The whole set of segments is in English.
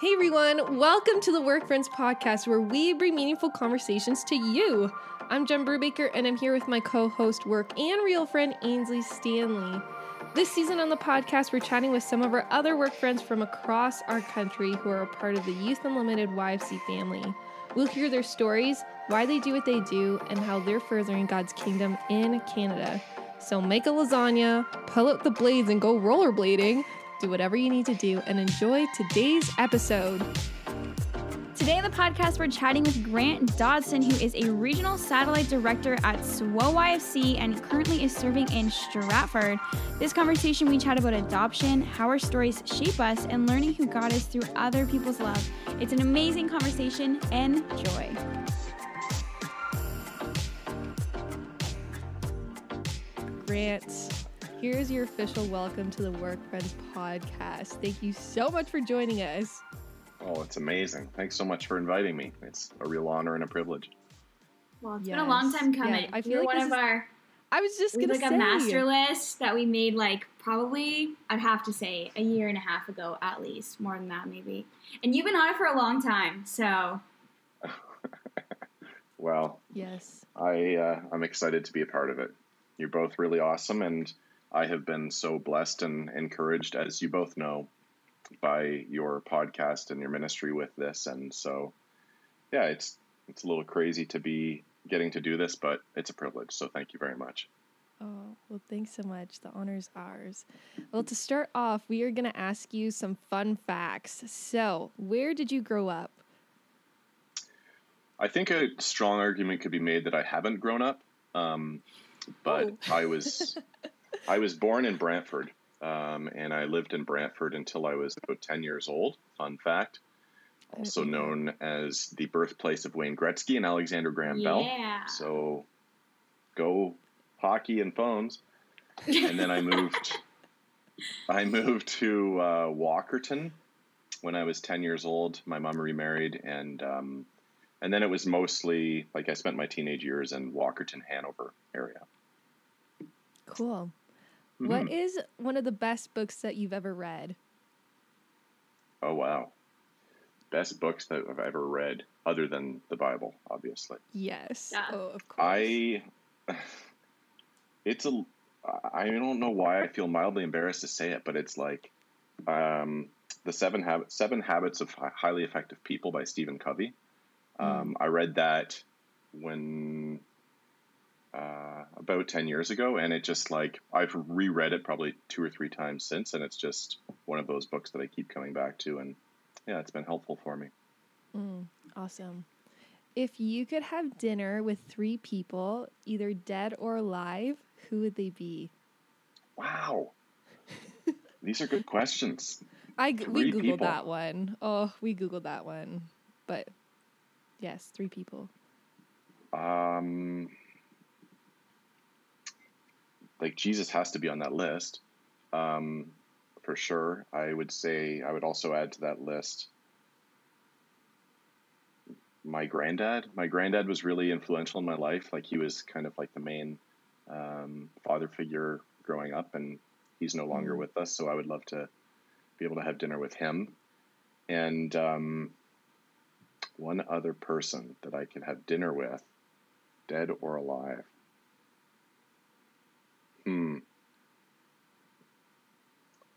Hey everyone, welcome to the Work Friends podcast where we bring meaningful conversations to you. I'm Jen Brubaker and I'm here with my co host, work and real friend Ainsley Stanley. This season on the podcast, we're chatting with some of our other work friends from across our country who are a part of the Youth Unlimited YFC family. We'll hear their stories, why they do what they do, and how they're furthering God's kingdom in Canada. So make a lasagna, pull out the blades, and go rollerblading do whatever you need to do, and enjoy today's episode. Today on the podcast, we're chatting with Grant Dodson, who is a regional satellite director at SWO YFC and currently is serving in Stratford. This conversation, we chat about adoption, how our stories shape us, and learning who God is through other people's love. It's an amazing conversation. Enjoy. Grant, Here's your official welcome to the Work Friends podcast. Thank you so much for joining us. Oh, it's amazing. Thanks so much for inviting me. It's a real honor and a privilege. Well, it's yes. been a long time coming. Yeah, I feel You're like one of our. I was just gonna like say. a master list that we made like probably I'd have to say a year and a half ago at least, more than that maybe. And you've been on it for a long time, so. well. Yes. I uh, I'm excited to be a part of it. You're both really awesome, and I have been so blessed and encouraged, as you both know, by your podcast and your ministry with this. And so, yeah, it's it's a little crazy to be getting to do this, but it's a privilege. So thank you very much. Oh, well, thanks so much. The honor's ours. Well, to start off, we are going to ask you some fun facts. So, where did you grow up? I think a strong argument could be made that I haven't grown up. Um, but oh. I was I was born in Brantford, um, and I lived in Brantford until I was about 10 years old. Fun fact. Also known as the birthplace of Wayne Gretzky and Alexander Graham Bell. So go hockey and phones. And then I moved. I moved to uh, Walkerton when I was 10 years old. My mom remarried, and um, and then it was mostly like I spent my teenage years in Walkerton, Hanover area. Cool. Mm-hmm. What is one of the best books that you've ever read? Oh wow. Best books that I've ever read other than the Bible, obviously. Yes. Yeah. Oh, of course. I it's a I don't know why I feel mildly embarrassed to say it, but it's like um, the seven habits seven habits of highly effective people by Stephen Covey. Mm. Um, I read that when uh, about 10 years ago and it just like i've reread it probably two or three times since and it's just one of those books that i keep coming back to and yeah it's been helpful for me. Mm, awesome. If you could have dinner with three people either dead or alive who would they be? Wow. These are good questions. I three we googled people. that one. Oh we googled that one. But yes three people. Um like Jesus has to be on that list um, for sure. I would say I would also add to that list my granddad. My granddad was really influential in my life. Like he was kind of like the main um, father figure growing up, and he's no longer mm-hmm. with us. So I would love to be able to have dinner with him. And um, one other person that I could have dinner with, dead or alive. Hmm.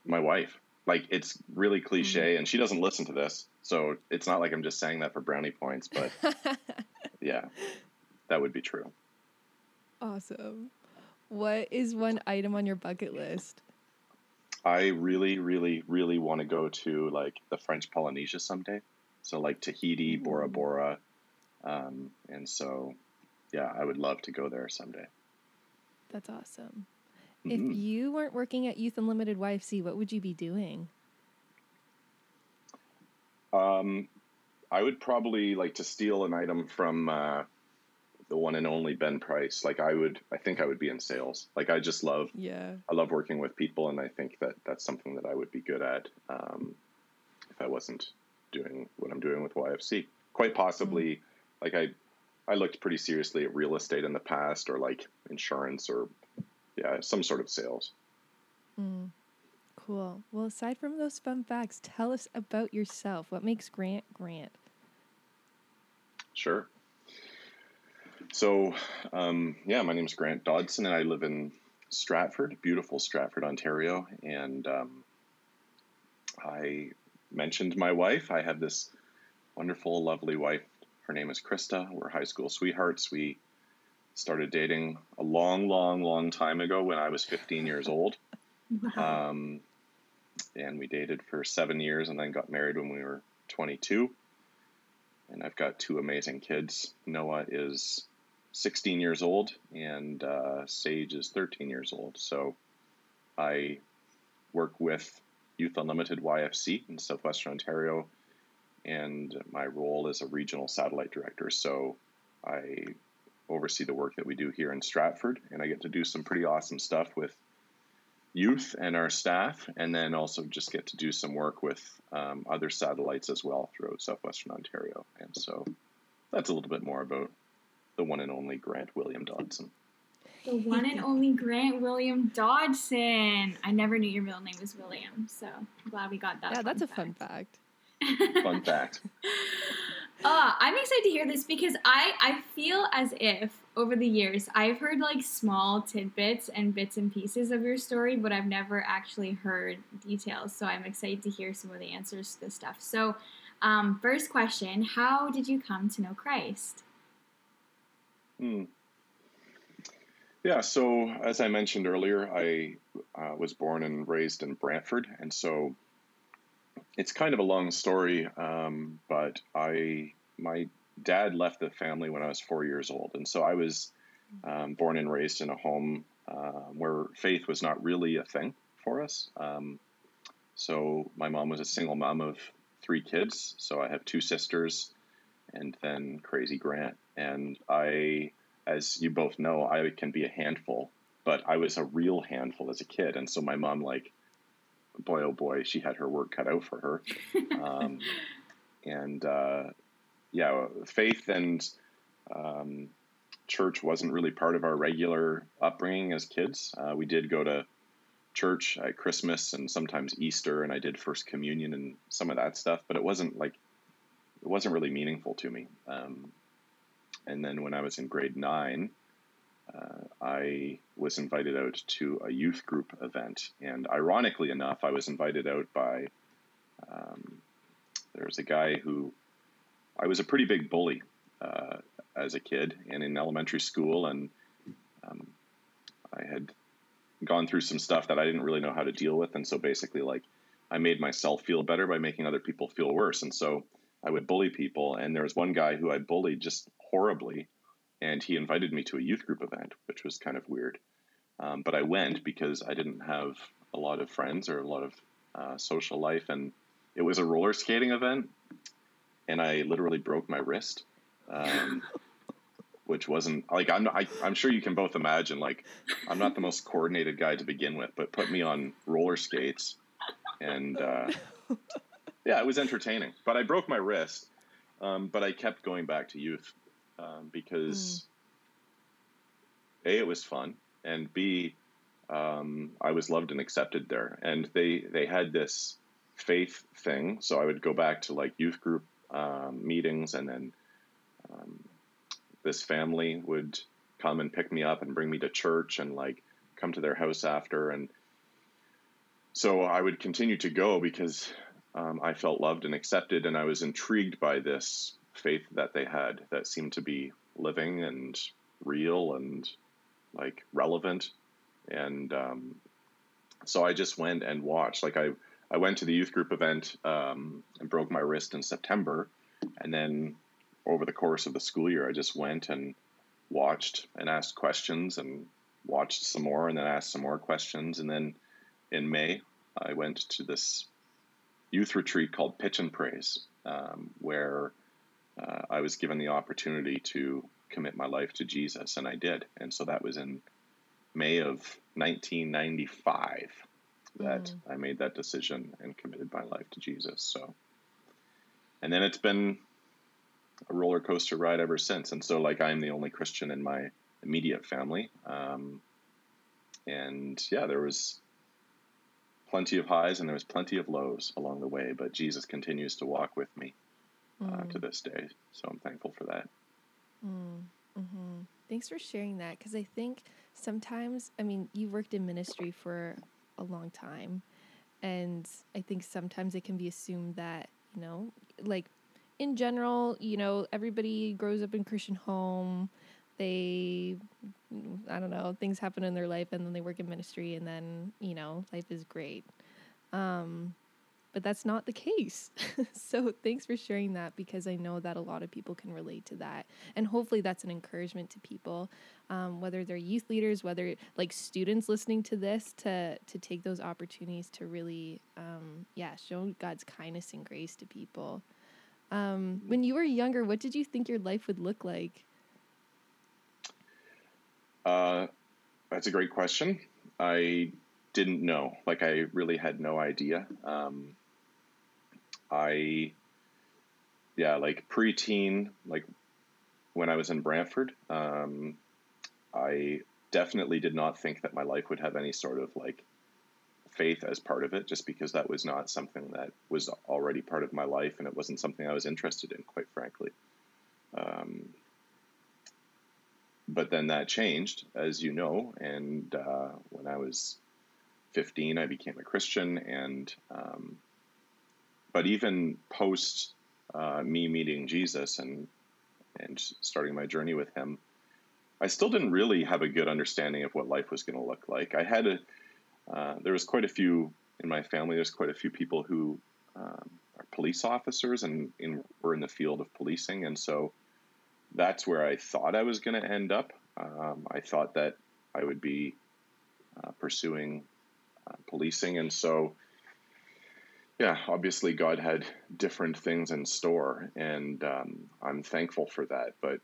My wife. Like it's really cliche, mm-hmm. and she doesn't listen to this, so it's not like I'm just saying that for brownie points. But yeah, that would be true. Awesome. What is one item on your bucket list? I really, really, really want to go to like the French Polynesia someday. So like Tahiti, Bora Bora, um, and so yeah, I would love to go there someday. That's awesome. If you weren't working at Youth Unlimited YFC, what would you be doing? Um, I would probably like to steal an item from uh, the one and only Ben Price. Like I would, I think I would be in sales. Like I just love, yeah, I love working with people, and I think that that's something that I would be good at um, if I wasn't doing what I'm doing with YFC. Quite possibly, mm-hmm. like I, I looked pretty seriously at real estate in the past, or like insurance, or yeah, some sort of sales. Mm, cool. Well, aside from those fun facts, tell us about yourself. What makes Grant Grant? Sure. So, um, yeah, my name is Grant Dodson, and I live in Stratford, beautiful Stratford, Ontario. And um, I mentioned my wife. I have this wonderful, lovely wife. Her name is Krista. We're high school sweethearts. We started dating a long, long, long time ago when I was 15 years old. Wow. Um, and we dated for seven years and then got married when we were 22. And I've got two amazing kids. Noah is 16 years old and uh, Sage is 13 years old. So I work with Youth Unlimited YFC in Southwestern Ontario, and my role is a regional satellite director. So I oversee the work that we do here in Stratford, and I get to do some pretty awesome stuff with youth and our staff, and then also just get to do some work with um, other satellites as well throughout Southwestern Ontario. And so that's a little bit more about the one and only Grant William Dodson. The one and only Grant William Dodson. I never knew your middle name was William, so I'm glad we got that. yeah, fun that's a fun fact. Fun fact. Uh, I'm excited to hear this because I, I feel as if over the years I've heard like small tidbits and bits and pieces of your story, but I've never actually heard details. So I'm excited to hear some of the answers to this stuff. So, um, first question How did you come to know Christ? Hmm. Yeah, so as I mentioned earlier, I uh, was born and raised in Brantford, and so it's kind of a long story. Um, but I, my dad left the family when I was four years old, and so I was um, born and raised in a home uh, where faith was not really a thing for us. Um, so my mom was a single mom of three kids. So I have two sisters, and then crazy Grant, and I as you both know, I can be a handful, but I was a real handful as a kid. And so my mom, like, boy, oh boy, she had her work cut out for her. Um, and uh, yeah, faith and um, church wasn't really part of our regular upbringing as kids. Uh, we did go to church at Christmas and sometimes Easter, and I did First Communion and some of that stuff, but it wasn't like, it wasn't really meaningful to me. Um, and then when I was in grade nine, uh, I was invited out to a youth group event. And ironically enough, I was invited out by um, there was a guy who I was a pretty big bully uh, as a kid and in elementary school. And um, I had gone through some stuff that I didn't really know how to deal with. And so basically, like, I made myself feel better by making other people feel worse. And so I would bully people. And there was one guy who I bullied just horribly, and he invited me to a youth group event, which was kind of weird. Um, but I went because I didn't have a lot of friends or a lot of uh, social life, and it was a roller skating event, and I literally broke my wrist, um, which wasn't like I'm. I, I'm sure you can both imagine. Like I'm not the most coordinated guy to begin with, but put me on roller skates, and uh, yeah, it was entertaining. But I broke my wrist, um, but I kept going back to youth um, because a it was fun and b um, I was loved and accepted there, and they they had this faith thing. So I would go back to like youth group um, meetings, and then um, this family would come and pick me up and bring me to church, and like come to their house after, and so I would continue to go because um, I felt loved and accepted, and I was intrigued by this faith that they had that seemed to be living and real and like relevant. And um, so I just went and watched. Like I, I went to the youth group event um, and broke my wrist in September, and then over the course of the school year, I just went and watched and asked questions and watched some more and then asked some more questions. And then in May, I went to this youth retreat called Pitch and Praise, um, where uh, I was given the opportunity to commit my life to Jesus, and I did. And so that was in May of 1995 that Mm. I made that decision and committed my life to Jesus. So, and then it's been a roller coaster ride ever since. And so, like, I'm the only Christian in my immediate family. Um, and yeah, there was plenty of highs and there was plenty of lows along the way, but Jesus continues to walk with me uh, Mm. to this day. So I'm thankful for that. Mm, hmm Thanks for sharing that because I think sometimes, I mean, you worked in ministry for a long time, and I think sometimes it can be assumed that, you know, like in general, you know, everybody grows up in Christian home. They, I don't know, things happen in their life and then they work in ministry and then, you know, life is great. Um, but that's not the case. so thanks for sharing that because I know that a lot of people can relate to that. And hopefully that's an encouragement to people, um, whether they're youth leaders, whether like students listening to this, to to take those opportunities to really, um, yeah, show God's kindness and grace to people. Um, when you were younger, what did you think your life would look like? Uh, that's a great question. I didn't know. Like, I really had no idea. Um, I, yeah, like preteen, like when I was in Brantford, um, I definitely did not think that my life would have any sort of like faith as part of it, just because that was not something that was already part of my life and it wasn't something I was interested in, quite frankly. Um, but then that changed, as you know. And uh, when I was 15, I became a Christian. And um, but even post uh, me meeting Jesus and and starting my journey with Him, I still didn't really have a good understanding of what life was going to look like. I had a uh, there was quite a few in my family. There's quite a few people who um, are police officers and in, were in the field of policing, and so that's where I thought I was going to end up. Um, I thought that I would be uh, pursuing uh, policing, and so yeah, obviously God had different things in store, and um, I'm thankful for that. But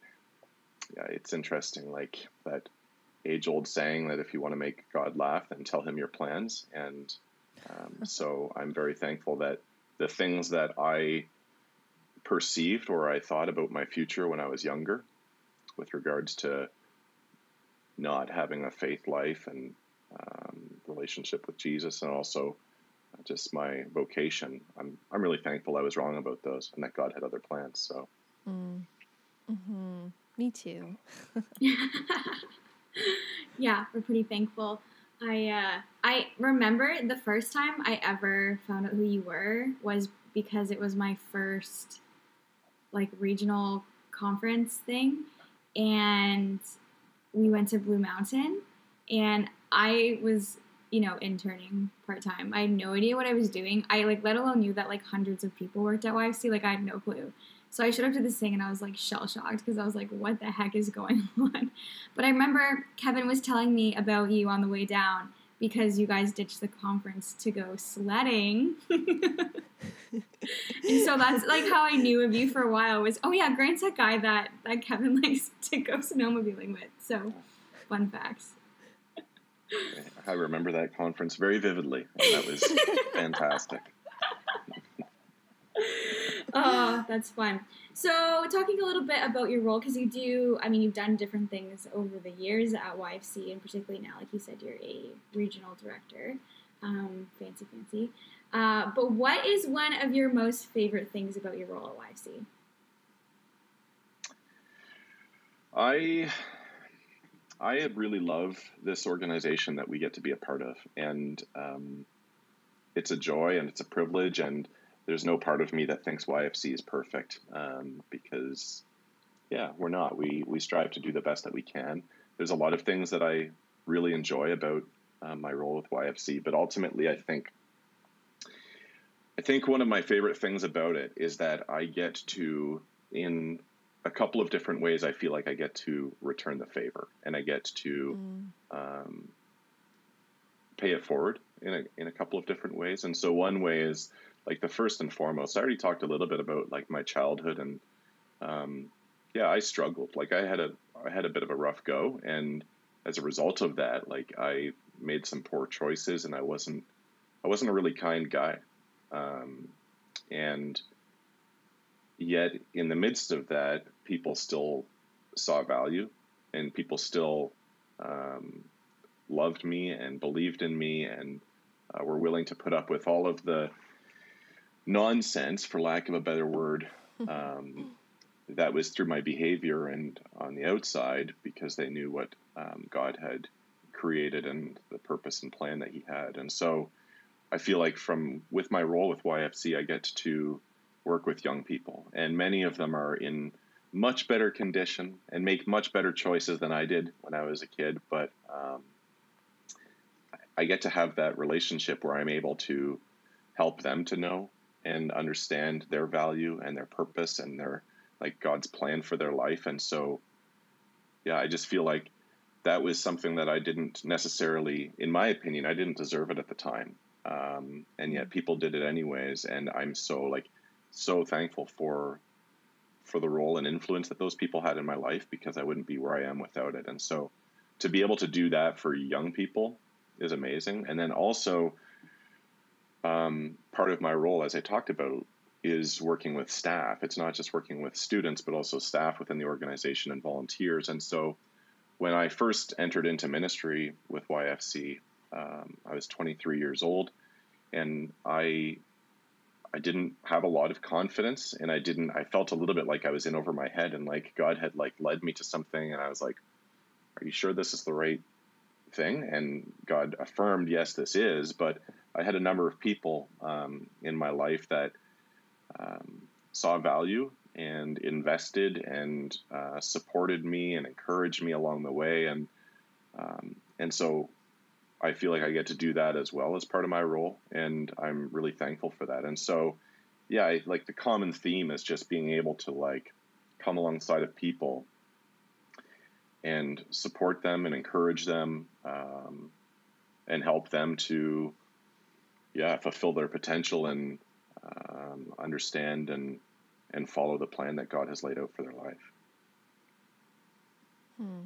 yeah, it's interesting, like that age-old saying that if you want to make God laugh, then tell him your plans. And um, so I'm very thankful that the things that I perceived or I thought about my future when I was younger, with regards to not having a faith life and um, relationship with Jesus, and also just my vocation. I'm I'm really thankful I was wrong about those, and that God had other plans. So Mm. hmm Me too. yeah, we're pretty thankful. I uh, I remember the first time I ever found out who you were was because it was my first like regional conference thing, and we went to Blue Mountain, and I was you know interning part time. I had no idea what I was doing. I like let alone knew that like hundreds of people worked at YFC. Like I had no clue. So I showed up to this thing and I was like shell shocked because I was like, what the heck is going on? But I remember Kevin was telling me about you on the way down because you guys ditched the conference to go sledding. and so that's like how I knew of you for a while was, oh yeah, Grant's that guy that, that Kevin likes to go snowmobiling with. So fun facts. I remember that conference very vividly. And that was fantastic. oh, that's fun. So, talking a little bit about your role, because you do, I mean, you've done different things over the years at YFC, and particularly now, like you said, you're a regional director. Um, fancy, fancy. Uh, but what is one of your most favorite things about your role at YFC? I I really love this organization that we get to be a part of, and um, it's a joy and it's a privilege. And there's no part of me that thinks YFC is perfect um, because, yeah, we're not. We we strive to do the best that we can. There's a lot of things that I really enjoy about uh, my role with YFC, but ultimately, I think I think one of my favorite things about it is that I get to in a couple of different ways I feel like I get to return the favor and I get to Mm. um, pay it forward in a, in a couple of different ways. And so one way is like the first and foremost, I already talked a little bit about like my childhood and um, yeah, I struggled. Like I had a, I had a bit of a rough go. And as a result of that, like I made some poor choices and I wasn't, I wasn't a really kind guy. Um, and yet in the midst of that, people still saw value and people still um, loved me and believed in me and uh, were willing to put up with all of the nonsense, for lack of a better word, um, that was through my behavior and on the outside because they knew what um, God had created and the purpose and plan that He had. And so I feel like from with my role with YFC, I get to work with young people, and many of them are in much better condition and make much better choices than I did when I was a kid. But um, I get to have that relationship where I'm able to help them to know and understand their value and their purpose and their like God's plan for their life. And so, yeah, I just feel like that was something that I didn't necessarily, in my opinion, I didn't deserve it at the time. Um, and yet people did it anyways. And I'm so like, so thankful for, for the role and influence that those people had in my life because I wouldn't be where I am without it. And so to be able to do that for young people is amazing. And then also, um, part of my role, as I talked about, is working with staff. It's not just working with students, but also staff within the organization and volunteers. And so when I first entered into ministry with YFC, um, I was 23 years old, and I I didn't have a lot of confidence, and I didn't. I felt a little bit like I was in over my head, and like God had like led me to something, and I was like, "Are you sure this is the right thing?" And God affirmed, "Yes, this is." But I had a number of people um, in my life that um, saw value and invested and uh, supported me and encouraged me along the way. And um, and so I feel like I get to do that as well as part of my role, and I'm really thankful for that. And so, yeah, I, like the common theme is just being able to like come alongside of people and support them and encourage them um, and help them to yeah fulfill their potential and um, understand and and follow the plan that God has laid out for their life. Hmm.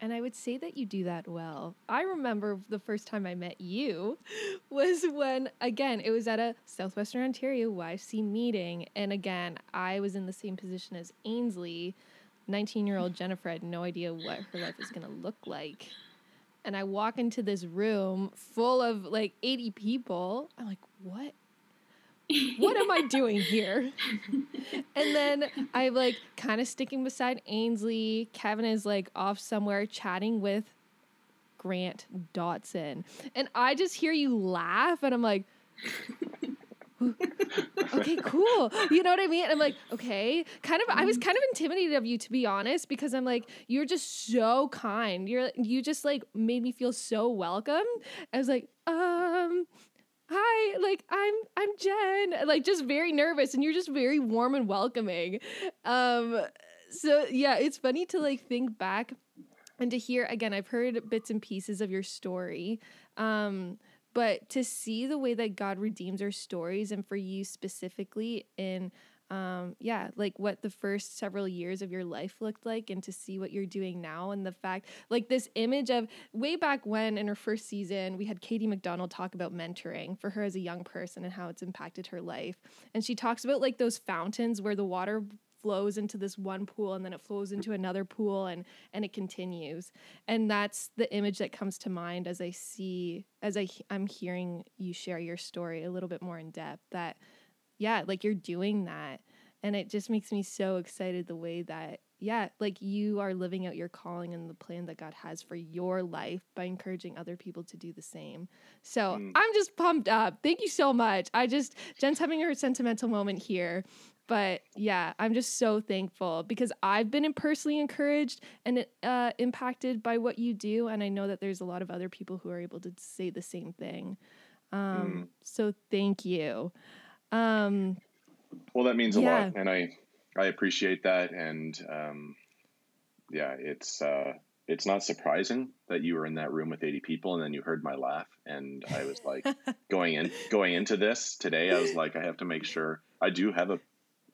And I would say that you do that well. I remember the first time I met you was when, again, it was at a Southwestern Ontario YFC meeting. And again, I was in the same position as Ainsley. 19 year old Jennifer had no idea what her life was going to look like. And I walk into this room full of like 80 people. I'm like, what what am I doing here? and then I'm like kind of sticking beside Ainsley. Kevin is like off somewhere chatting with Grant Dodson. And I just hear you laugh and I'm like, okay, cool. You know what I mean? I'm like, okay. Kind of I was kind of intimidated of you to be honest because I'm like, you're just so kind. You're you just like made me feel so welcome. I was like, um hi like i'm i'm jen like just very nervous and you're just very warm and welcoming. Um so yeah it's funny to like think back and to hear again i've heard bits and pieces of your story um but to see the way that god redeems our stories and for you specifically in um yeah like what the first several years of your life looked like and to see what you're doing now and the fact like this image of way back when in her first season we had katie mcdonald talk about mentoring for her as a young person and how it's impacted her life. And she talks about like those fountains where the water flows into this one pool and then it flows into another pool and and it continues. And that's the image that comes to mind as i see as i i'm hearing you share your story a little bit more in depth that yeah, like you're doing that. And it just makes me so excited the way that, yeah, like you are living out your calling and the plan that God has for your life by encouraging other people to do the same. So mm. I'm just pumped up. Thank you so much. I just, Jen's having her sentimental moment here. But yeah, I'm just so thankful because I've been personally encouraged and uh, impacted by what you do. And I know that there's a lot of other people who are able to say the same thing. Um, mm. So thank you. Um, well, that means a yeah. lot, and I I appreciate that. And um, yeah, it's uh, it's not surprising that you were in that room with 80 people and then you heard my laugh and I was like going in going into this today I was like I have to make sure I do have a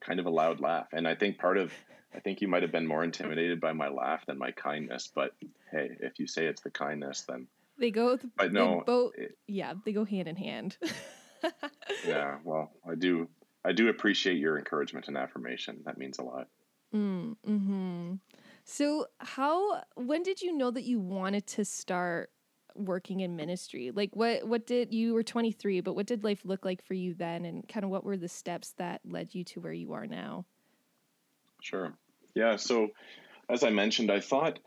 kind of a loud laugh and I think part of I think you might have been more intimidated by my laugh than my kindness but hey if you say it's the kindness then they go but no both yeah they go hand in hand yeah, well, I do. I do appreciate your encouragement and affirmation. That means a lot. Mm, hmm So, how? When did you know that you wanted to start working in ministry? Like what what did you were 23, but what did life look like for you then and kind of what were the steps that led you to where you are now? Sure. Yeah, so as I mentioned, I thought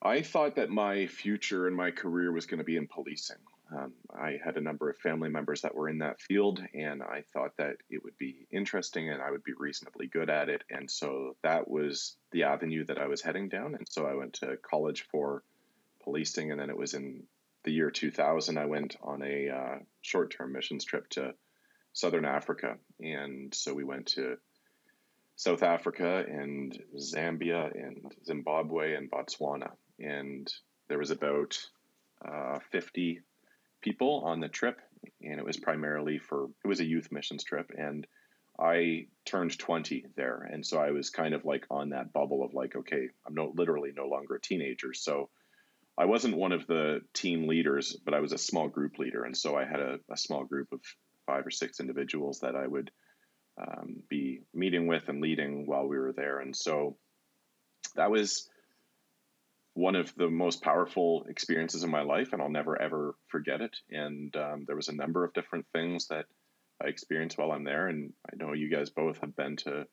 I thought that my future and my career was going to be in policing. Um, I had a number of family members that were in that field, and I thought that it would be interesting and I would be reasonably good at it. And so that was the avenue that I was heading down. And so I went to college for policing, and then it was in the year 2000 I went on a uh, short term missions trip to Southern Africa. And so we went to South Africa and Zambia and Zimbabwe and Botswana. And there was about uh, 50 people on the trip, and it was primarily for it was a youth missions trip, and I turned 20 there, and so I was kind of like on that bubble of like, okay, I'm no literally no longer a teenager, so I wasn't one of the team leaders, but I was a small group leader, and so I had a, a small group of five or six individuals that I would um, be meeting with and leading while we were there, and so that was one of the most powerful experiences in my life, and I'll never ever forget it. And um, there was a number of different things that I experienced while I'm there, and I know you guys both have been to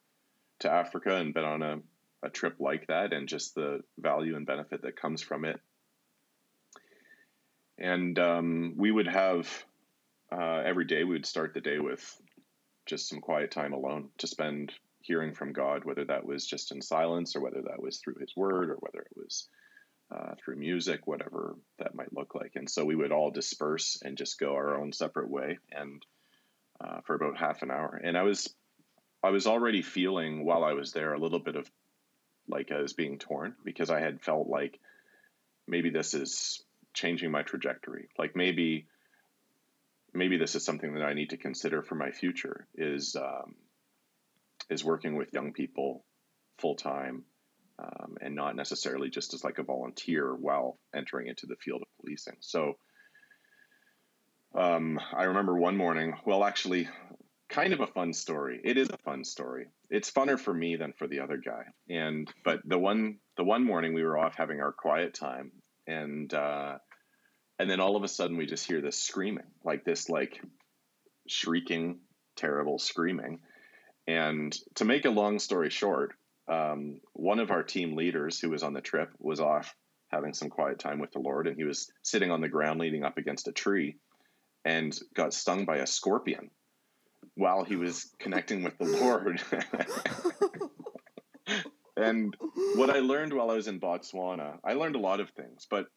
to Africa and been on a, a trip like that, and just the value and benefit that comes from it. And um, we would have uh, every day we would start the day with just some quiet time alone to spend hearing from God, whether that was just in silence or whether that was through His Word or whether it was uh, through music, whatever that might look like. And so we would all disperse and just go our own separate way, and uh, for about half an hour. And I was, I was already feeling while I was there a little bit of like I was being torn because I had felt like maybe this is changing my trajectory. Like maybe, maybe this is something that I need to consider for my future. Is um, is working with young people full time um, and not necessarily just as like a volunteer while entering into the field of policing. So um, I remember one morning, well, actually, kind of a fun story. It is a fun story. It's funner for me than for the other guy. And but the one the one morning we were off having our quiet time, and uh, and then all of a sudden we just hear this screaming, like this like shrieking, terrible screaming. And to make a long story short, um, one of our team leaders who was on the trip was off having some quiet time with the Lord, and he was sitting on the ground leaning up against a tree and got stung by a scorpion while he was connecting with the Lord. and what I learned while I was in Botswana, I learned a lot of things, but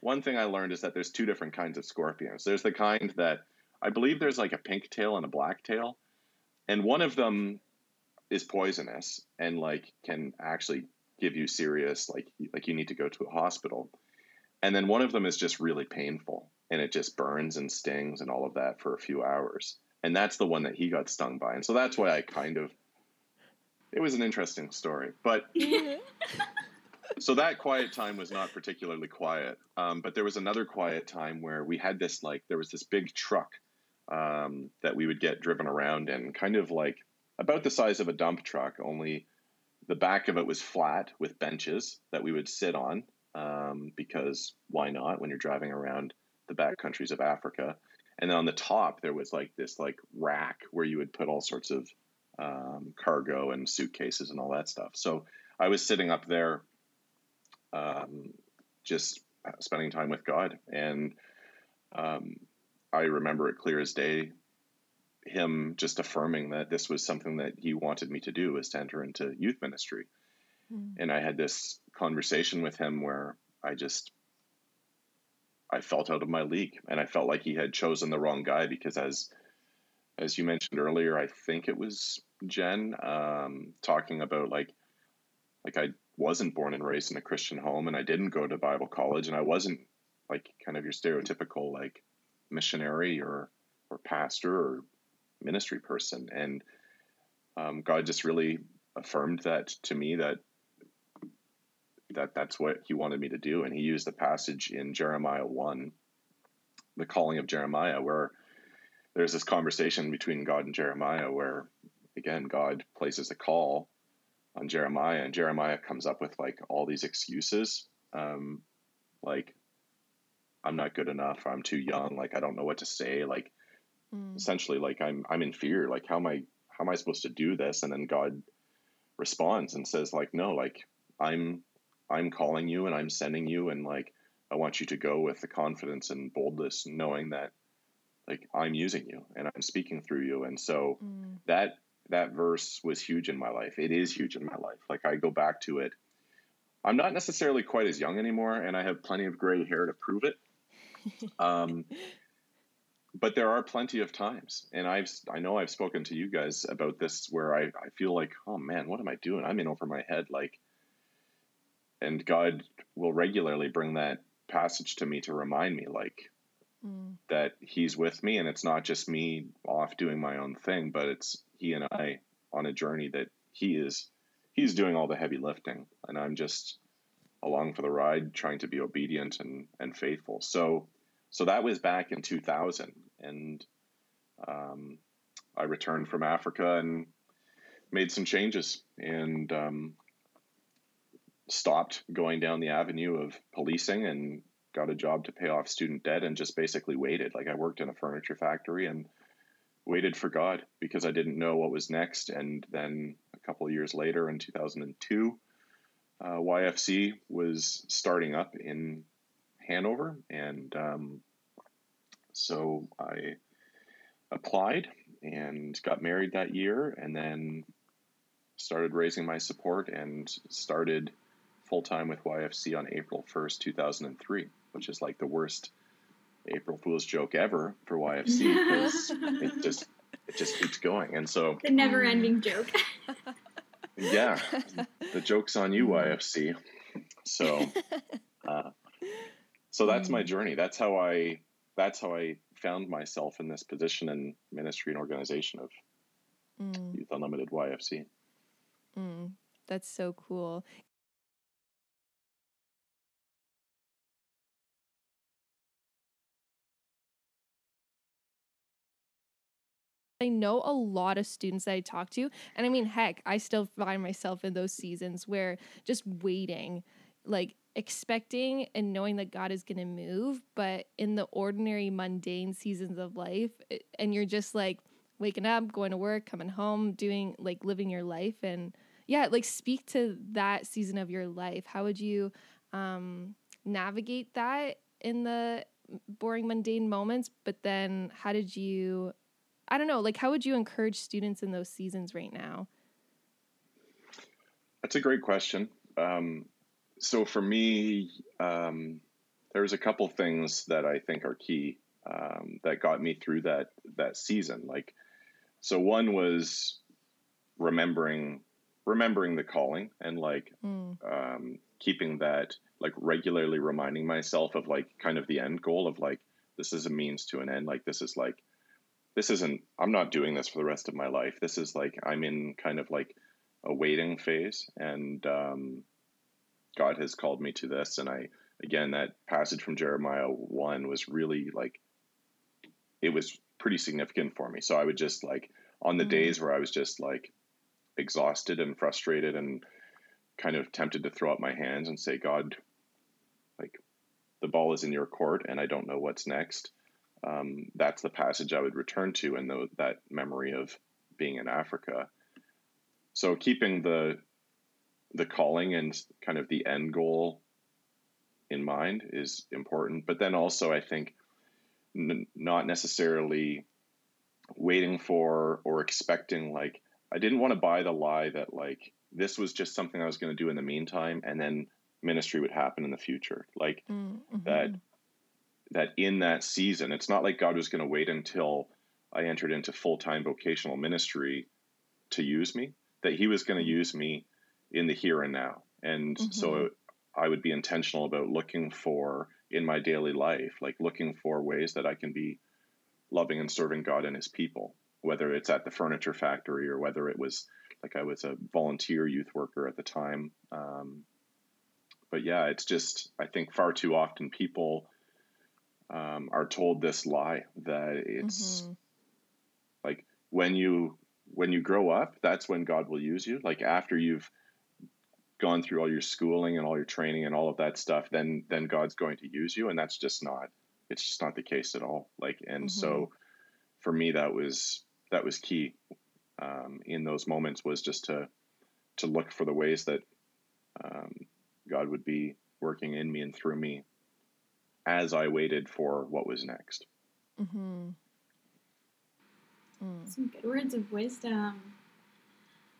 one thing I learned is that there's two different kinds of scorpions. There's the kind that I believe there's like a pink tail and a black tail, and one of them is poisonous and like can actually give you serious like like you need to go to a hospital. And then one of them is just really painful and it just burns and stings and all of that for a few hours. And that's the one that he got stung by. And so that's why i kind of it was an interesting story. But so that quiet time was not particularly quiet. Um, but there was another quiet time where we had this like there was this big truck um, that we would get driven around and kind of like about the size of a dump truck, only the back of it was flat with benches that we would sit on um, because why not when you're driving around the back countries of Africa? And then on the top, there was like this like rack where you would put all sorts of um, cargo and suitcases and all that stuff. So I was sitting up there, um, just spending time with God, and um, I remember it clear as day him just affirming that this was something that he wanted me to do was to enter into youth ministry. Mm. And I had this conversation with him where I just I felt out of my league and I felt like he had chosen the wrong guy because as as you mentioned earlier, I think it was Jen um, talking about like like I wasn't born and raised in a Christian home and I didn't go to Bible college and I wasn't like kind of your stereotypical like missionary or or pastor or ministry person. And um, God just really affirmed that to me that that that's what he wanted me to do. And he used the passage in Jeremiah 1, the calling of Jeremiah, where there's this conversation between God and Jeremiah where, again, God places a call on Jeremiah, and Jeremiah comes up with like all these excuses. Um, like, I'm not good enough. I'm too young. Like I don't know what to say. Like Mm. essentially, like I'm I'm in fear. Like how am I how am I supposed to do this? And then God responds and says like no, like I'm I'm calling you and I'm sending you and like I want you to go with the confidence and boldness, knowing that like I'm using you and I'm speaking through you. And so Mm. that that verse was huge in my life. It is huge in my life. Like I go back to it. I'm not necessarily quite as young anymore, and I have plenty of gray hair to prove it. Um, but there are plenty of times, and I've I know I've spoken to you guys about this where I, I feel like, oh man, what am I doing? I'm in over my head, like. And God will regularly bring that passage to me to remind me, like, Mm. that he's with me and it's not just me off doing my own thing but it's he and i on a journey that he is he's doing all the heavy lifting and i'm just along for the ride trying to be obedient and and faithful so so that was back in 2000 and um, i returned from africa and made some changes and um, stopped going down the avenue of policing and got a job to pay off student debt and just basically waited. Like I worked in a furniture factory and waited for God because I didn't know what was next. And then a couple of years later, in 2002, uh, YFC was starting up in Hanover, and um, so I applied and got married that year, and then started raising my support and started full time with YFC on April 1st, 2003 which is like the worst April Fool's joke ever for YFC because it just it just keeps going. And so The never ending joke. yeah, the joke's on you, YFC. So so that's my journey. That's how I that's how I found myself in this position in ministry and organization of Mm. Youth Unlimited YFC. Mm. That's so cool. I know a lot of students that I talk to, and I mean, heck, I still find myself in those seasons where just waiting, like expecting and knowing that God is going to move, but in the ordinary, mundane seasons of life, it- and you're just like waking up, going to work, coming home, doing like living your life. And yeah, like speak to that season of your life. How would you um, navigate that in the boring, mundane moments? But then how did you? I don't know, like how would you encourage students in those seasons right now? That's a great question. Um, so for me, um, there's a couple things that I think are key um, that got me through that that season. Like, so one was remembering remembering the calling and like Mm, um, keeping that like regularly reminding myself of like kind of the end goal of like this is a means to an end. Like this is like this isn't I'm not doing this for the rest of my life. This is like I'm in kind of like a waiting phase and um, God has called me to this and I again that passage from Jeremiah 1 was really like it was pretty significant for me. So I would just like on the Mm. days where I was just like exhausted and frustrated and kind of tempted to throw up my hands and say God like the ball is in your court and I don't know what's next um, that's the passage I would return to and that memory of being in Africa. So keeping the the calling and kind of the end goal in mind is important, but then also I think n- not necessarily waiting for or expecting like I didn't want to buy the lie that like this was just something I was going to do in the meantime and then ministry would happen in the future. Like mm, mhm. that that in that season, it's not like God was going to wait until I entered into full time vocational ministry to use me, that He was going to use me in the here and now. And so I would be intentional about looking for in my daily life, like looking for ways that I can be loving and serving God and His people, whether it's at the furniture factory or whether it was like I was a volunteer youth worker at the time. Um, but yeah, it's just, I think far too often people um, are told this lie that it's Mhm. like when you when you grow up that's when god will use you like after you've gone through all your schooling and all your training and all of that stuff, then then God's going to use you, and that's just not it's just not the case at all. Like, and mm-hmm. so for me, that was that was key um, in those moments was just to to look for the ways that um, God would be working in me and through me as I waited for what was next. Mm-hmm. Mm. Some good words of wisdom.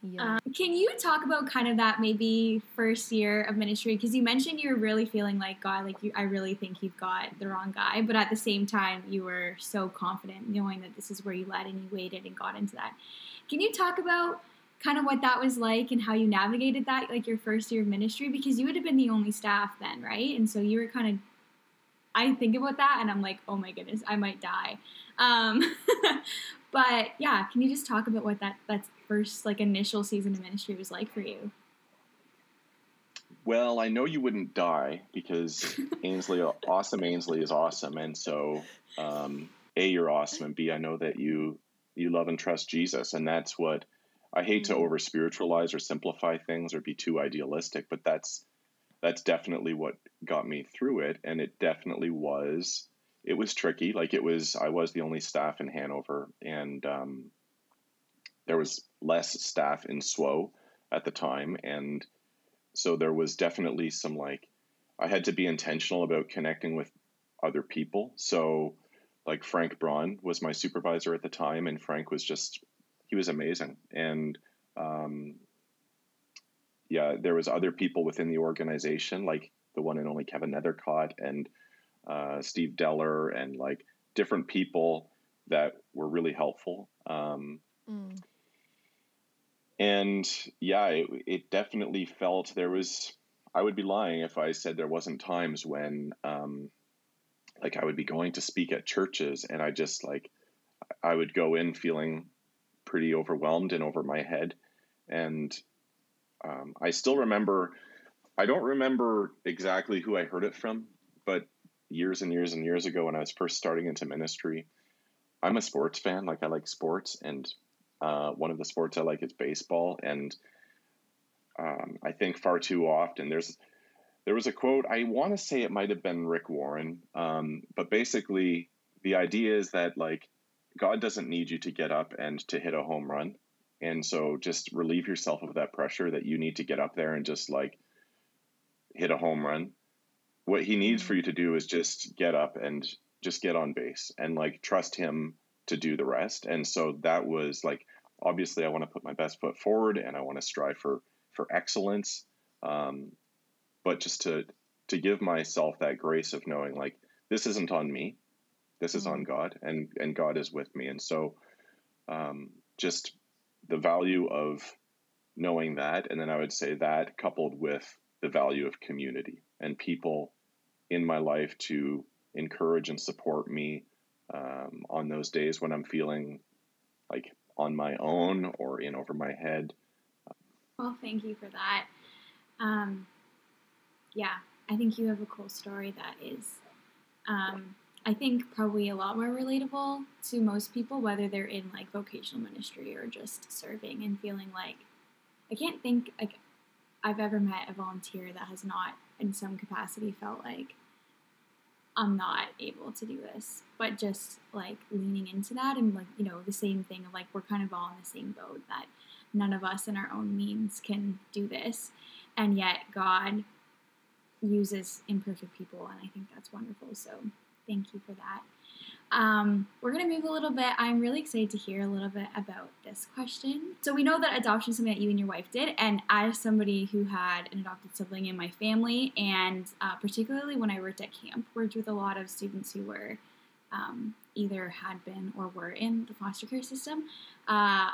Yeah. Um, can you talk about kind of that maybe first year of ministry? Because you mentioned you were really feeling like God, like you, I really think you've got the wrong guy, but at the same time, you were so confident, knowing that this is where you led and you waited and got into that. Can you talk about kind of what that was like and how you navigated that, like your first year of ministry? Because you would have been the only staff then, right? And so you were kind of. I think about that and I'm like, oh my goodness, I might die. Um, but yeah, can you just talk about what that that's first like initial season of ministry was like for you? Well, I know you wouldn't die because Ainsley, awesome Ainsley is awesome, and so um, a you're awesome, and b I know that you you love and trust Jesus, and that's what I hate mm-hmm. to over spiritualize or simplify things or be too idealistic, but that's that's definitely what got me through it, and it definitely was it was tricky. Like it was, I was the only staff in Hanover, and um, there was less staff in SWO at the time, and so there was definitely some like I had to be intentional about connecting with other people. So like Frank Braun was my supervisor at the time, and Frank was just he was amazing, and um, yeah, there was other people within the organization like the one and only Kevin Nethercott and uh, Steve Deller and like different people that were really helpful. Um, mm and yeah, it, it, definitely felt there was. I would be lying if I said there wasn't times when, um, like, I would be going to speak at churches, and I just like, I would go in feeling pretty overwhelmed and over my head, and um, I still remember. I don't remember exactly who I heard it from, but years and years and years ago when I was first starting into ministry, I'm a sports fan. Like I like sports, and uh, one of the sports I like is baseball, and um, I think far too often there's there was a quote. I want to say it might have been Rick Warren, um, but basically the idea is that like God doesn't need you to get up and to hit a home run, and so just relieve yourself of that pressure that you need to get up there and just like hit a home run. What He needs for you to do is just get up and just get on base and like trust Him to do the rest. And so that was like obviously I want to put my best foot forward and I want to strive for for excellence. Um, but just to to give myself that grace of knowing like this isn't on me, this is on mm-hmm. God, and and God is with me. And so um, just the value of knowing that, and then I would say that coupled with the value of community and people in my life to encourage and support me um, on those days when I'm feeling like on my own or in over my head. Well, thank you for that. Um, yeah, I think you have a cool story that is, um, I think, probably a lot more relatable to most people, whether they're in like vocational ministry or just serving and feeling like I can't think like I've ever met a volunteer that has not, in some capacity, felt like I'm not able to do this. But just like leaning into that and like, you know, the same thing of like we're kind of all in the same boat that none of us in our own means can do this. And yet God uses imperfect people and I think that's wonderful. So thank you for that. Um, we're going to move a little bit. I'm really excited to hear a little bit about this question. So, we know that adoption is something that you and your wife did, and as somebody who had an adopted sibling in my family, and uh, particularly when I worked at camp, worked with a lot of students who were um, either had been or were in the foster care system. Uh,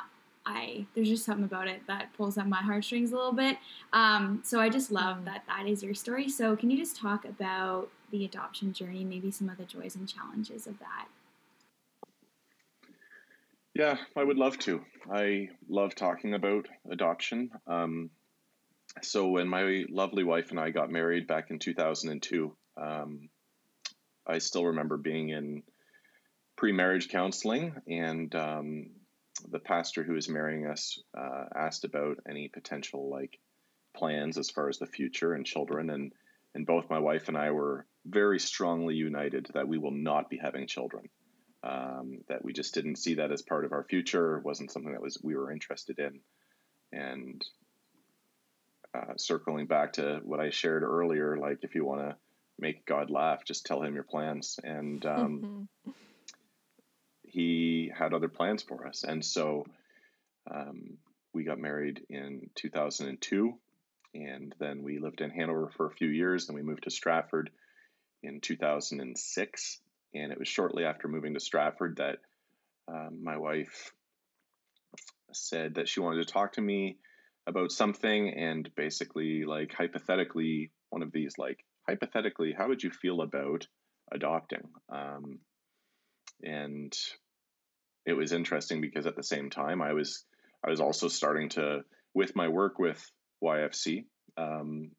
I there's just something about it that pulls at my heartstrings a little bit. Um, so I just love mm. that that is your story. So can you just talk about the adoption journey, maybe some of the joys and challenges of that? Yeah, I would love to. I love talking about adoption. Um, so when my lovely wife and I got married back in 2002, um, I still remember being in pre-marriage counseling, and um, the pastor who was marrying us uh, asked about any potential like plans as far as the future and children, and and both my wife and I were very strongly united that we will not be having children. Um, that we just didn't see that as part of our future, wasn't something that was we were interested in, and uh, circling back to what I shared earlier, like if you want to make God laugh, just tell him your plans, and um, he had other plans for us, and so um, we got married in 2002, and then we lived in Hanover for a few years. Then we moved to Stratford in 2006, and it was shortly after moving to Stratford that um, my wife said that she wanted to talk to me about something, and basically, like hypothetically, one of these, like hypothetically, how would you feel about adopting? Um, and it was interesting because at the same time, I was I was also starting to, with my work with YFC, um,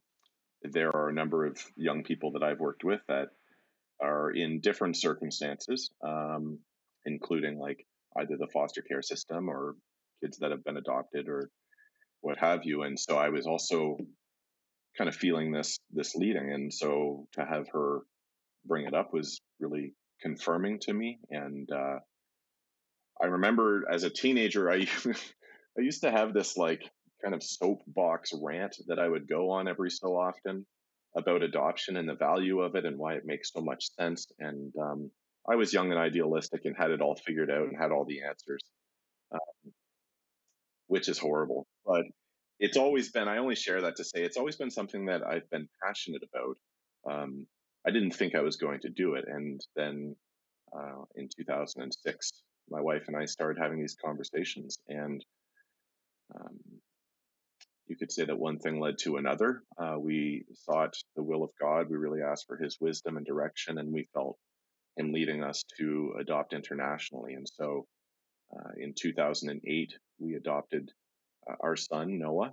there are a number of young people that I've worked with that are in different circumstances, um, including like either the foster care system or kids that have been adopted or what have you. And so I was also kind of feeling this this leading, and so to have her bring it up was really confirming to me. And uh, I remember as a teenager, I I used to have this like kind of soapbox rant that I would go on every so often about adoption and the value of it and why it makes so much sense. And um, I was young and idealistic and had it all figured out and had all the answers, um, which is horrible. But it's always been, I only share that to say it's always been something that I've been passionate about. Um, I didn't think I was going to do it. And then uh, in 2006, my wife and I started having these conversations. And um, you could say that one thing led to another. Uh, we sought the will of God. We really asked for His wisdom and direction, and we felt Him leading us to adopt internationally. And so, uh, in 2008, we adopted uh, our son Noah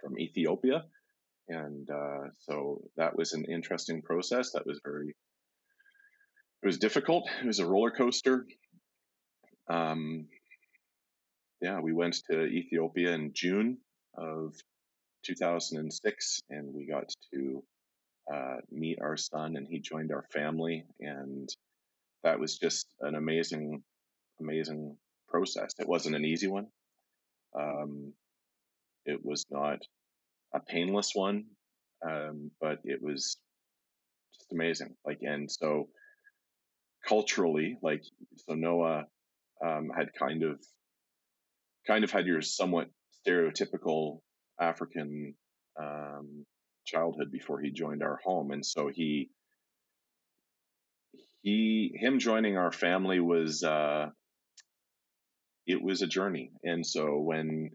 from Ethiopia, and uh, so that was an interesting process. That was very, it was difficult. It was a roller coaster. Um, yeah, we went to Ethiopia in June of 2006, and we got to uh, meet our son, and he joined our family, and that was just an amazing, amazing process. It wasn't an easy one. Um, it was not a painless one, um, but it was just amazing. Like, and so culturally, like, so Noah um, had kind of kind of had your somewhat stereotypical African um, childhood before he joined our home, and so he he him joining our family was uh, it was a journey, and so when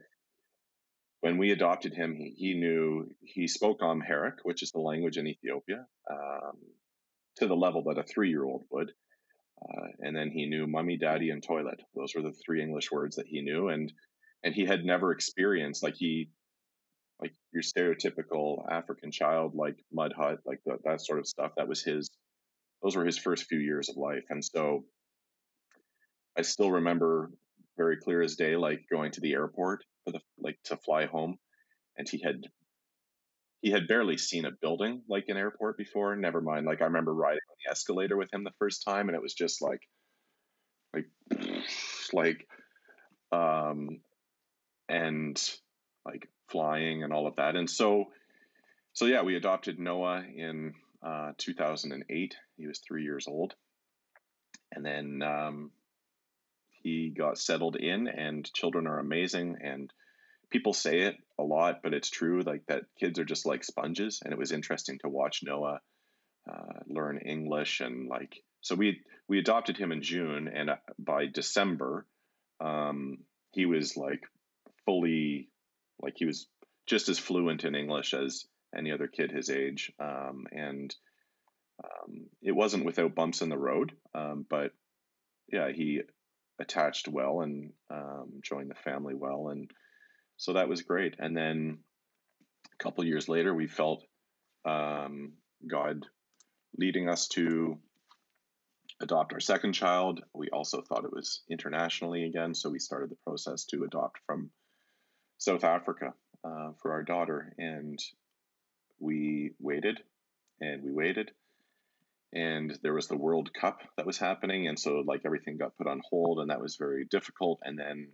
when we adopted him, he, he knew he spoke Amharic, which is the language in Ethiopia, um, to the level that a three year old would. Uh, and then he knew mummy, daddy, and toilet. Those were the three English words that he knew, and and he had never experienced like he like your stereotypical African child, like mud hut, like the, that sort of stuff. That was his. Those were his first few years of life, and so I still remember very clear as day, like going to the airport for the like to fly home, and he had he had barely seen a building like an airport before. Never mind. Like I remember riding on the escalator with him the first time, and it was just like, like, like, um, and like flying and all of that. And so, so yeah, we adopted Noah in uh, 2008. He was three years old, and then um, he got settled in. And children are amazing, and people say it a lot, but it's true. Like that, kids are just like sponges, and it was interesting to watch Noah uh, learn English and like. So we we adopted him in June, and uh, by December, um, he was like fully, like he was just as fluent in English as any other kid his age, um, and um, it wasn't without bumps in the road, um, but yeah, he attached well and um, joined the family well, and so that was great. And then a couple years later, we felt um, God leading us to adopt our second child. We also thought it was internationally again, so we started the process to adopt from South Africa. uh, for our daughter, and we waited and we waited and there was the World Cup that was happening, and so like everything got put on hold, and that was very difficult. And then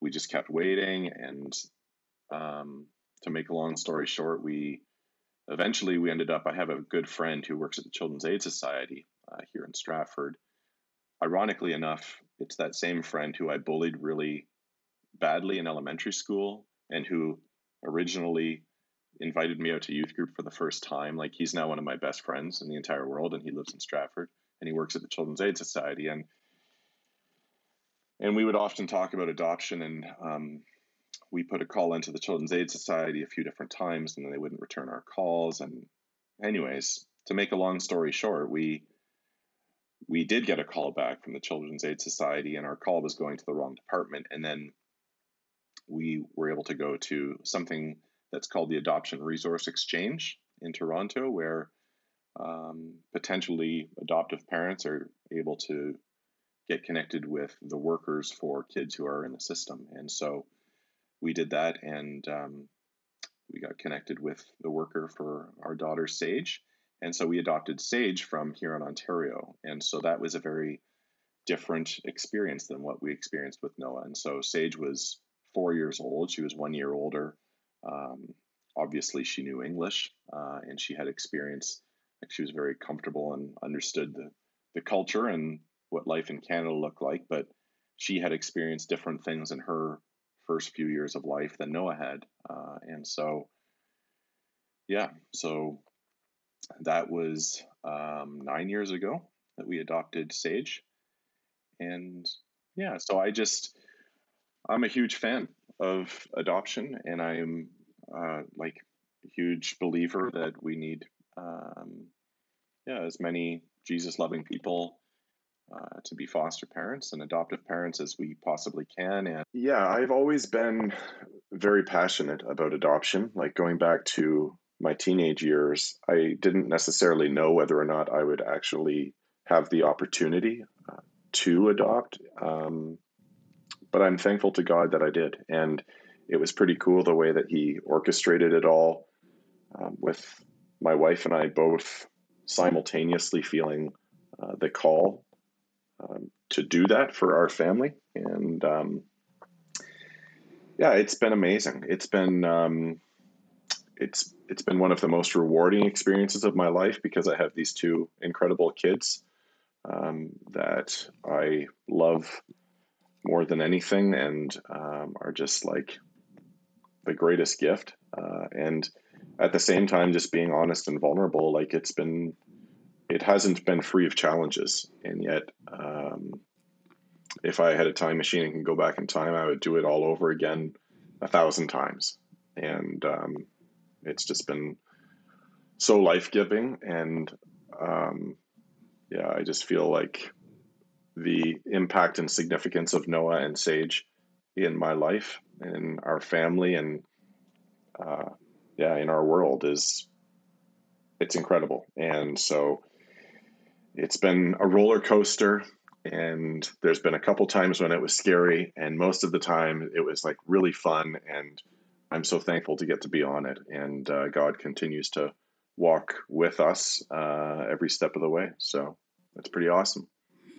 we just kept waiting, and um, to make a long story short, we eventually we ended up. I have a good friend who works at the Children's Aid Society uh, here in Stratford. Ironically enough, it's that same friend who I bullied really badly in elementary school, and who originally invited me out to youth group for the first time. Like he's now one of my best friends in the entire world, and he lives in Stratford, and he works at the Children's Aid Society, and and we would often talk about adoption, and um, we put a call into the Children's Aid Society a few different times, and they wouldn't return our calls. And anyways, to make a long story short, we we did get a call back from the Children's Aid Society, and our call was going to the wrong department, and then we were able to go to something that's called the Adoption Resource Exchange in Toronto, where um, potentially adoptive parents are able to get connected with the workers for kids who are in the system. And so we did that and um, we got connected with the worker for our daughter, Sage. And so we adopted Sage from here in Ontario. And so that was a very different experience than what we experienced with Noah. And so Sage was four years old, she was one year older. Um, obviously, she knew English uh, and she had experience. Like she was very comfortable and understood the, the culture and what life in Canada looked like. But she had experienced different things in her first few years of life than Noah had. Uh, and so, yeah, so that was um, nine years ago that we adopted Sage. And yeah, so I just, I'm a huge fan of adoption, and I'm uh, like a huge believer that we need, um, yeah, as many Jesus loving people uh, to be foster parents and adoptive parents as we possibly can. And yeah, I've always been very passionate about adoption. Like going back to my teenage years, I didn't necessarily know whether or not I would actually have the opportunity uh, to adopt. Um, but I'm thankful to God that I did. And it was pretty cool the way that he orchestrated it all um, with my wife and I both simultaneously feeling uh, the call um, to do that for our family. And um, yeah, it's been amazing. It's been um, it's it's been one of the most rewarding experiences of my life because I have these two incredible kids um, that I love more than anything and um, are just like the greatest gift. Uh, and at the same time, just being honest and vulnerable, like it's been, it hasn't been free of challenges. And yet, um, if I had a time machine and can go back in time, I would do it all over again a thousand times. And um, it's just been so life giving. And um, yeah, I just feel like the impact and significance of Noah and Sage in my life in our family and uh, yeah in our world is it's incredible. And so it's been a roller coaster and there's been a couple times when it was scary and most of the time it was like really fun and i'm so thankful to get to be on it. And uh, god continues to walk with us uh, every step of the way. So that's pretty awesome.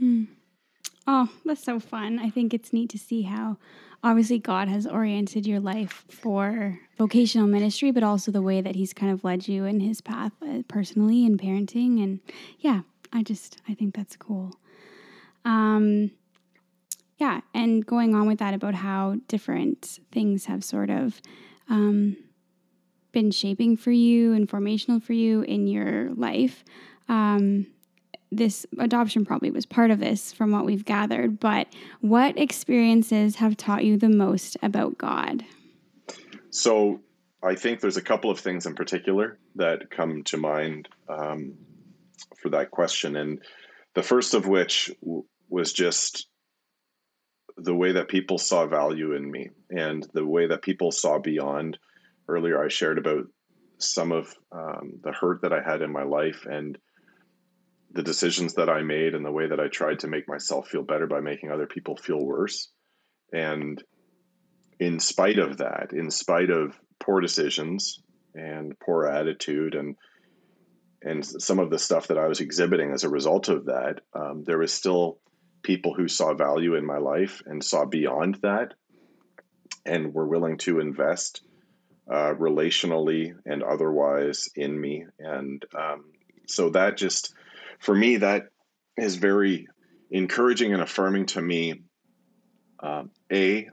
Mm. Oh that's so fun i think it's neat to see how obviously God has oriented your life for vocational ministry, but also the way that He's kind of led you in His path uh, personally in parenting. And yeah, I just I think that's cool. Um, yeah, and going on with that about how different things have sort of um, been shaping for you and formational for you in your life. Um, this adoption probably was part of this from what we've gathered, but what experiences have taught you the most about God? So, I think there's a couple of things in particular that come to mind um, for that question. And the first of which w- was just the way that people saw value in me and the way that people saw beyond. Earlier, I shared about some of um, the hurt that I had in my life and the decisions that I made and the way that I tried to make myself feel better by making other people feel worse. And in spite of that, in spite of poor decisions and poor attitude and and some of the stuff that I was exhibiting as a result of that, um, there was still people who saw value in my life and saw beyond that and were willing to invest uh, relationally and otherwise in me. And um, so that just, for me, that is very encouraging and affirming to me. Um, a,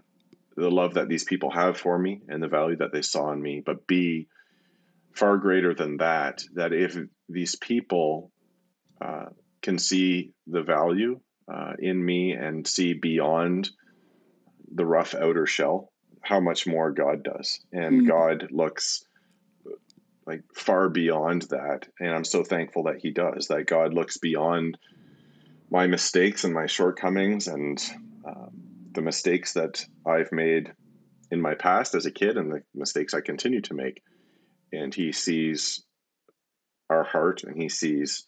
the love that these people have for me and the value that they saw in me, but B, far greater than that, that if these people uh, can see the value uh, in me and see beyond the rough outer shell, how much more God does. And mm-hmm. God looks like far beyond that. And I'm so thankful that He does, that God looks beyond my mistakes and my shortcomings and um, the mistakes that I've made in my past as a kid and the mistakes I continue to make. And He sees our heart and He sees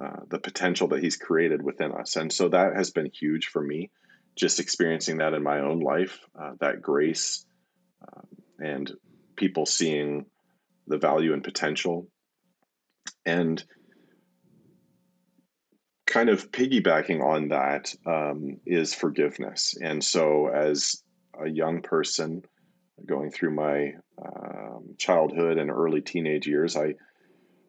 uh, the potential that He's created within us. And so that has been huge for me just experiencing that in my own life, uh, that grace um, and people seeing the value and potential. And kind of piggybacking on that um, is forgiveness. And so, as a young person going through my um, childhood and early teenage years, I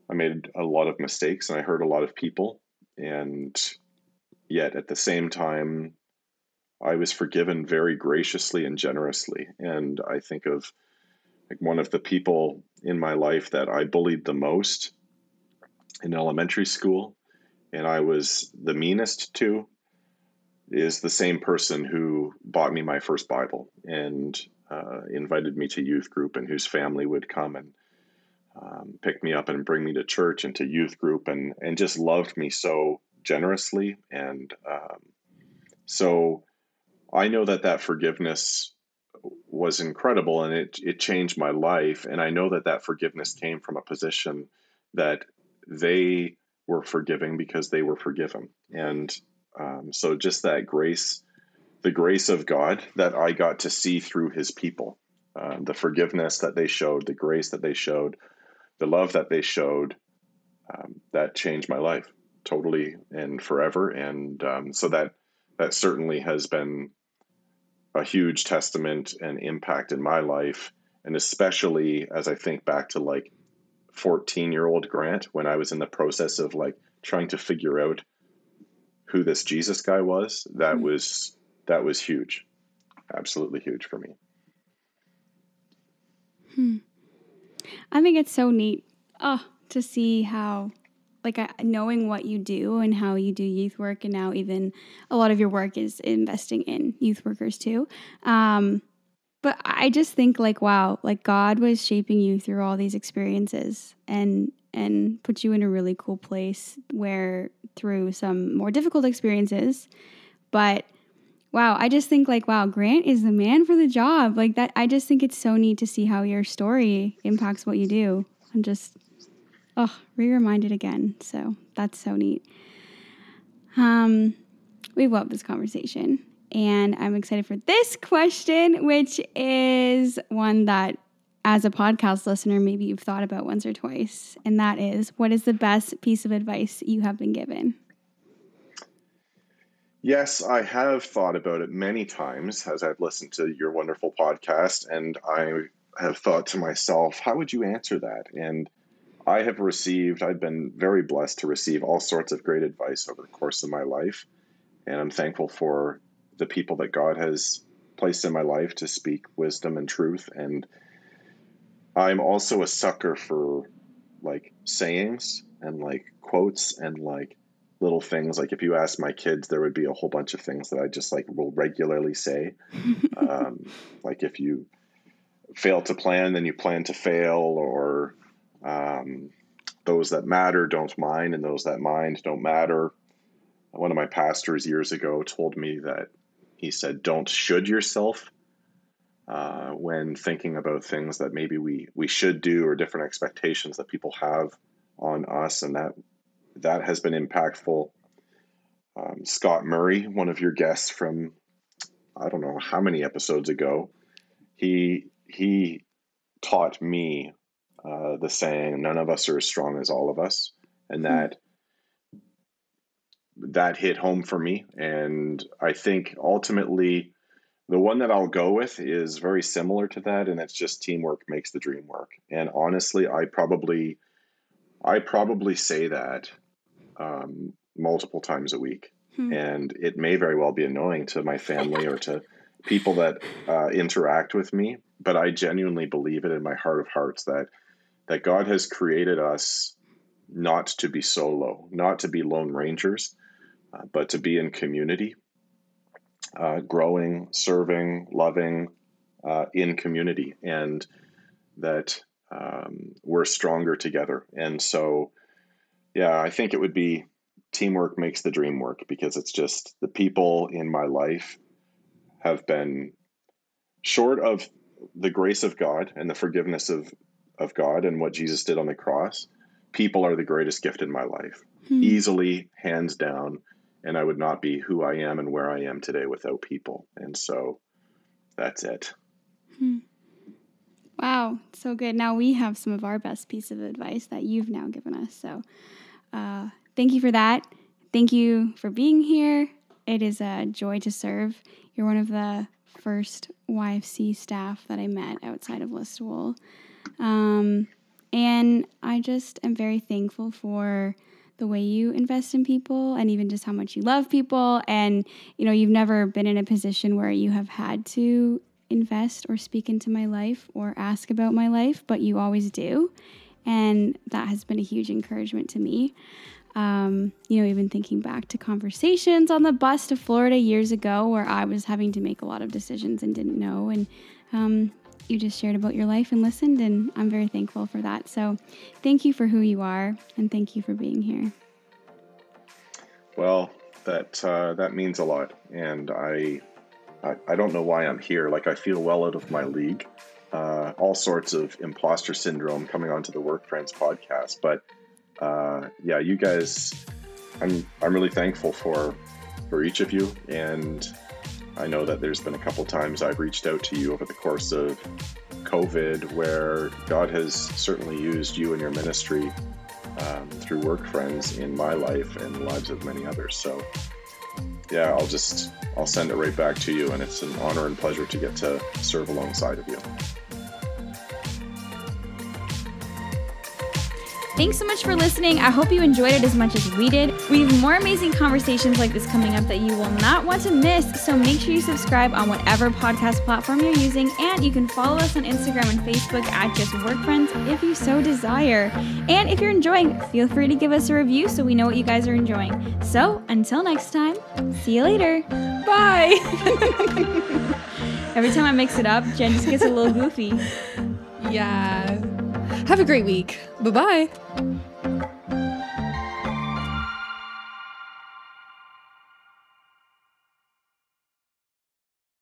I made a lot of mistakes and I hurt a lot of people, and yet at the same time, I was forgiven very graciously and generously. And I think of like one of the people in my life that I bullied the most in elementary school, and I was the meanest to, is the same person who bought me my first Bible and uh, invited me to youth group, and whose family would come and um, pick me up and bring me to church and to youth group, and and just loved me so generously, and um, so I know that that forgiveness was incredible and it it changed my life and I know that that forgiveness came from a position that they were forgiving because they were forgiven. And um, so just that grace the grace of God that I got to see through his people uh, the forgiveness that they showed the grace that they showed the love that they showed um, that changed my life totally and forever. And um, so that that certainly has been a huge testament and impact in my life. And especially as I think back to like 14 year old Grant when I was in the process of like trying to figure out who this Jesus guy was, that mm-hmm. was that was huge. Absolutely huge for me. Hmm. I think it's so neat oh, to see how like knowing what you do and how you do youth work and now even a lot of your work is investing in youth workers too. Um, but i just think like wow like god was shaping you through all these experiences and and put you in a really cool place where through some more difficult experiences. But wow i just think like wow grant is the man for the job. Like that i just think it's so neat to see how your story impacts what you do. I'm just oh, re reminded again. So that's so neat. Um, we love this conversation. And I'm excited for this question, which is one that, as a podcast listener, maybe you've thought about once or twice. And that is what is the best piece of advice you have been given? Yes, I have thought about it many times as I've listened to your wonderful podcast. And I have thought to myself, how would you answer that? And I have received, I've been very blessed to receive all sorts of great advice over the course of my life. And I'm thankful for the people that God has placed in my life to speak wisdom and truth. And I'm also a sucker for like sayings and like quotes and like little things. Like if you ask my kids, there would be a whole bunch of things that I just like will regularly say. um, like if you fail to plan, then you plan to fail, or um, those that matter don't mind, and those that mind don't matter. One of my pastors years ago told me that he said, "Don't should yourself." Uh, when thinking about things that maybe we we should do or different expectations that people have on us, and that that has been impactful. Um, Scott Murray, one of your guests from I don't know how many episodes ago, he he taught me uh, the saying, "None of us are as strong as all of us," and hmm. that that hit home for me. And I think ultimately, the one that I'll go with is very similar to that, and it's just teamwork makes the dream work. And honestly, I probably I probably say that um, multiple times a week. Hmm. And it may very well be annoying to my family or to people that uh, interact with me, but I genuinely believe it in my heart of hearts that that God has created us not to be solo, not to be lone rangers, uh, but to be in community, uh, growing, serving, loving uh, in community, and that um, we're stronger together. And so, yeah, I think it would be teamwork makes the dream work because it's just the people in my life have been short of the grace of God and the forgiveness of, of God and what Jesus did on the cross. People are the greatest gift in my life, hmm. easily, hands down. And I would not be who I am and where I am today without people. And so that's it. Hmm. Wow, so good. Now we have some of our best piece of advice that you've now given us. So uh, thank you for that. Thank you for being here. It is a joy to serve. You're one of the first YFC staff that I met outside of Listowel. Um, and I just am very thankful for the way you invest in people and even just how much you love people. And, you know, you've never been in a position where you have had to invest or speak into my life or ask about my life, but you always do. And that has been a huge encouragement to me. Um, you know, even thinking back to conversations on the bus to Florida years ago where I was having to make a lot of decisions and didn't know. And um, you just shared about your life and listened, and I'm very thankful for that. So thank you for who you are, and thank you for being here. Well, that uh, that means a lot, and I, I, I don't know why I'm here. Like I feel well out of my league. Uh, all sorts of imposter syndrome coming onto the Work Friends podcast, but uh, yeah, you guys, I'm I'm really thankful for for each of you, and I know that there's been a couple times I've reached out to you over the course of COVID where God has certainly used you and your ministry um, through work friends in my life and the lives of many others. So, yeah, I'll just I'll send it right back to you, and it's an honor and pleasure to get to serve alongside of you. Thanks so much for listening. I hope you enjoyed it as much as we did. We have more amazing conversations like this coming up that you will not want to miss. So make sure you subscribe on whatever podcast platform you're using. And you can follow us on Instagram and Facebook at Just Work Friends if you so desire. And if you're enjoying, feel free to give us a review so we know what you guys are enjoying. So until next time, see you later. Bye. Every time I mix it up, Jen just gets a little goofy. Yeah. Have a great week. Bye bye.